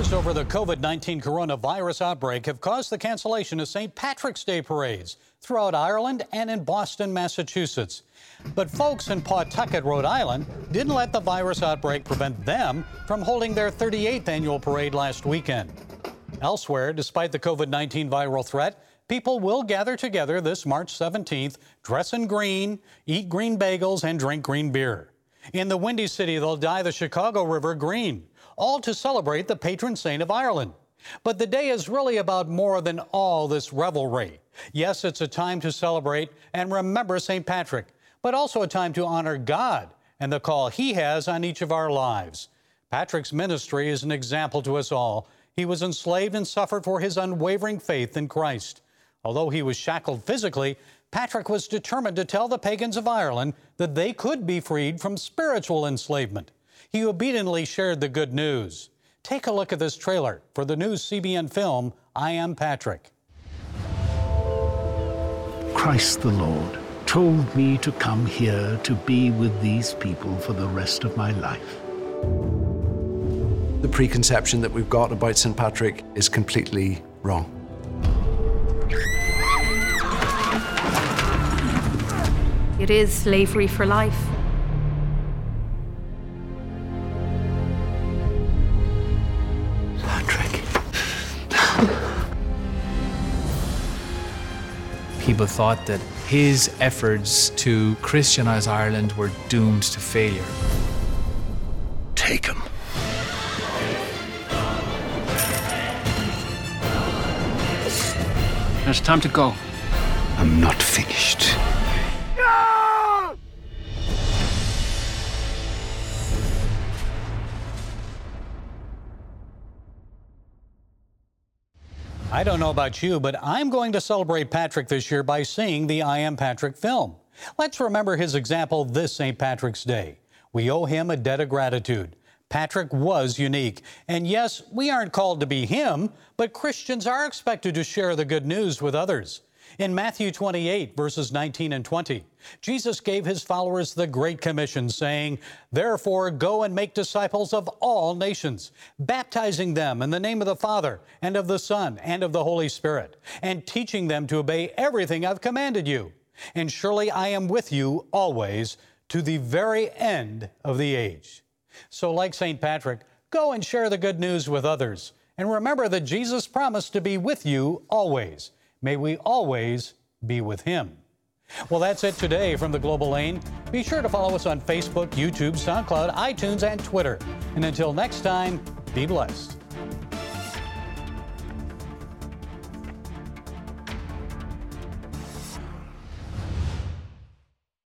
Fears over the COVID 19 coronavirus outbreak have caused the cancellation of St. Patrick's Day parades throughout Ireland and in Boston, Massachusetts. But folks in Pawtucket, Rhode Island, didn't let the virus outbreak prevent them from holding their 38th annual parade last weekend. Elsewhere, despite the COVID 19 viral threat, people will gather together this March 17th, dress in green, eat green bagels, and drink green beer. In the Windy City, they'll dye the Chicago River green all to celebrate the patron saint of Ireland. But the day is really about more than all this revelry. Yes, it's a time to celebrate and remember St. Patrick, but also a time to honor God and the call He has on each of our lives. Patrick's ministry is an example to us all. He was enslaved and suffered for his unwavering faith in Christ. Although he was shackled physically, Patrick was determined to tell the pagans of Ireland that they could be freed from spiritual enslavement. He obediently shared the good news. Take a look at this trailer for the new CBN film, I Am Patrick. Christ the Lord told me to come here to be with these people for the rest of my life. The preconception that we've got about St. Patrick is completely wrong. It is slavery for life. People thought that his efforts to Christianize Ireland were doomed to failure. Take him. It's time to go. I'm not finished. I don't know about you, but I'm going to celebrate Patrick this year by seeing the I Am Patrick film. Let's remember his example this St. Patrick's Day. We owe him a debt of gratitude. Patrick was unique. And yes, we aren't called to be him, but Christians are expected to share the good news with others. In Matthew 28, verses 19 and 20, Jesus gave his followers the Great Commission, saying, Therefore, go and make disciples of all nations, baptizing them in the name of the Father, and of the Son, and of the Holy Spirit, and teaching them to obey everything I've commanded you. And surely I am with you always to the very end of the age. So, like St. Patrick, go and share the good news with others. And remember that Jesus promised to be with you always. May we always be with Him. Well, that's it today from the Global Lane. Be sure to follow us on Facebook, YouTube, SoundCloud, iTunes, and Twitter. And until next time, be blessed.